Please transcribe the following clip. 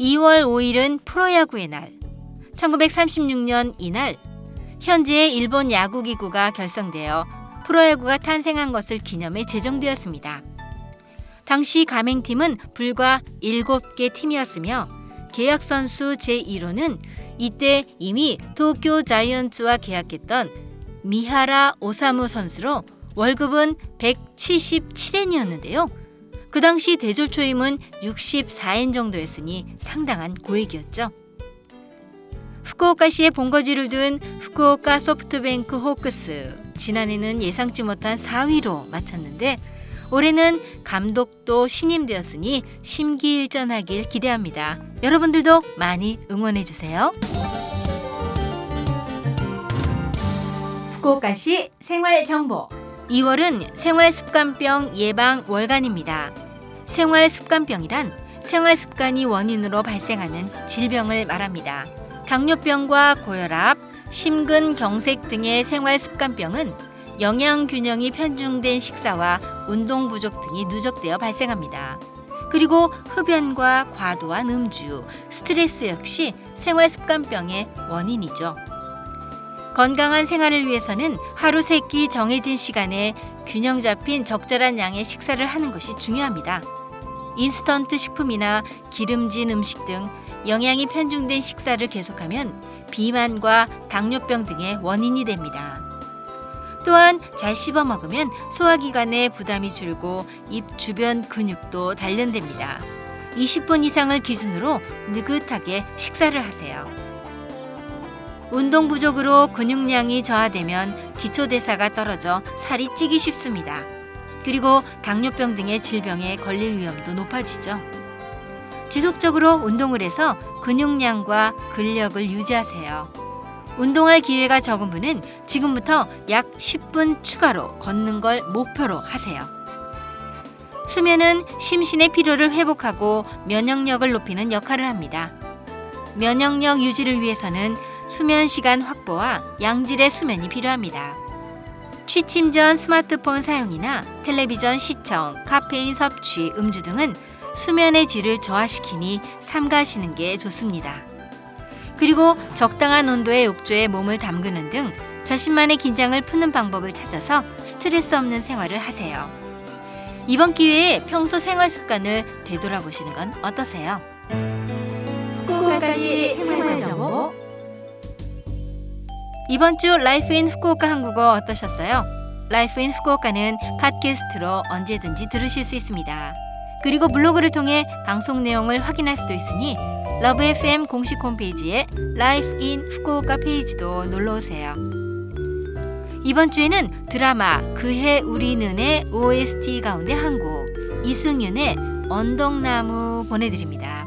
2월 5일은 프로야구의 날. 1936년 이날 현재의 일본 야구기구가 결성되어 프로야구가 탄생한 것을 기념해 제정되었습니다. 당시 가맹팀은 불과 7개 팀이었으며 계약 선수 제1호는 이때 이미 도쿄 자이언츠와 계약했던 미하라 오사무 선수로 월급은 177엔이었는데요. 그 당시 대졸 초임은 64엔 정도였으니 상당한 고액이었죠. 후쿠오카시에 본거지를 둔 후쿠오카 소프트뱅크 호크스 지난해는 예상치 못한 4위로 마쳤는데 올해는 감독도 신임되었으니 심기일전하길 기대합니다. 여러분들도 많이 응원해 주세요. 후쿠오카시 생활 정보 2월은 생활습관병 예방 월간입니다. 생활습관병이란 생활습관이 원인으로 발생하는 질병을 말합니다. 당뇨병과 고혈압, 심근경색 등의 생활습관병은 영양 균형이 편중된 식사와 운동 부족 등이 누적되어 발생합니다. 그리고 흡연과 과도한 음주, 스트레스 역시 생활습관병의 원인이죠. 건강한 생활을 위해서는 하루 세 끼 정해진 시간에 균형 잡힌 적절한 양의 식사를 하는 것이 중요합니다. 인스턴트 식품이나 기름진 음식 등 영양이 편중된 식사를 계속하면 비만과 당뇨병 등의 원인이 됩니다. 또한 잘 씹어 먹으면 소화기관에 부담이 줄고 입 주변 근육도 단련됩니다. 20분 이상을 기준으로 느긋하게 식사를 하세요. 운동 부족으로 근육량이 저하되면 기초대사가 떨어져 살이 찌기 쉽습니다. 그리고 당뇨병 등의 질병에 걸릴 위험도 높아지죠. 지속적으로 운동을 해서 근육량과 근력을 유지하세요. 운동할 기회가 적은 분은 지금부터 약 10분 추가로 걷는 걸 목표로 하세요. 수면은 심신의 피로를 회복하고 면역력을 높이는 역할을 합니다. 면역력 유지를 위해서는 수면 시간 확보와 양질의 수면이 필요합니다. 취침 전 스마트폰 사용이나 텔레비전 시청, 카페인 섭취, 음주 등은 수면의 질을 저하시키니 삼가시는 게 좋습니다. 그리고 적당한 온도의 욕조에 몸을 담그는 등 자신만의 긴장을 푸는 방법을 찾아서 스트레스 없는 생활을 하세요. 이번 기회에 평소 생활 습관을 되돌아보시는 건 어떠세요? 후쿠오카시 생활정보 이번 주 Life in Fukuoka 한국어 어떠셨어요? Life in Fukuoka는 팟캐스트로 언제든지 들으실 수 있습니다. 그리고 블로그를 통해 방송 내용을 확인할 수도 있으니 러브 FM 공식 홈페이지에 Life in Fukuoka 페이지도 놀러 오세요. 이번 주에는 드라마 그해 우리는의 OST 가운데 한 곡 이승윤의 언덕나무 보내드립니다.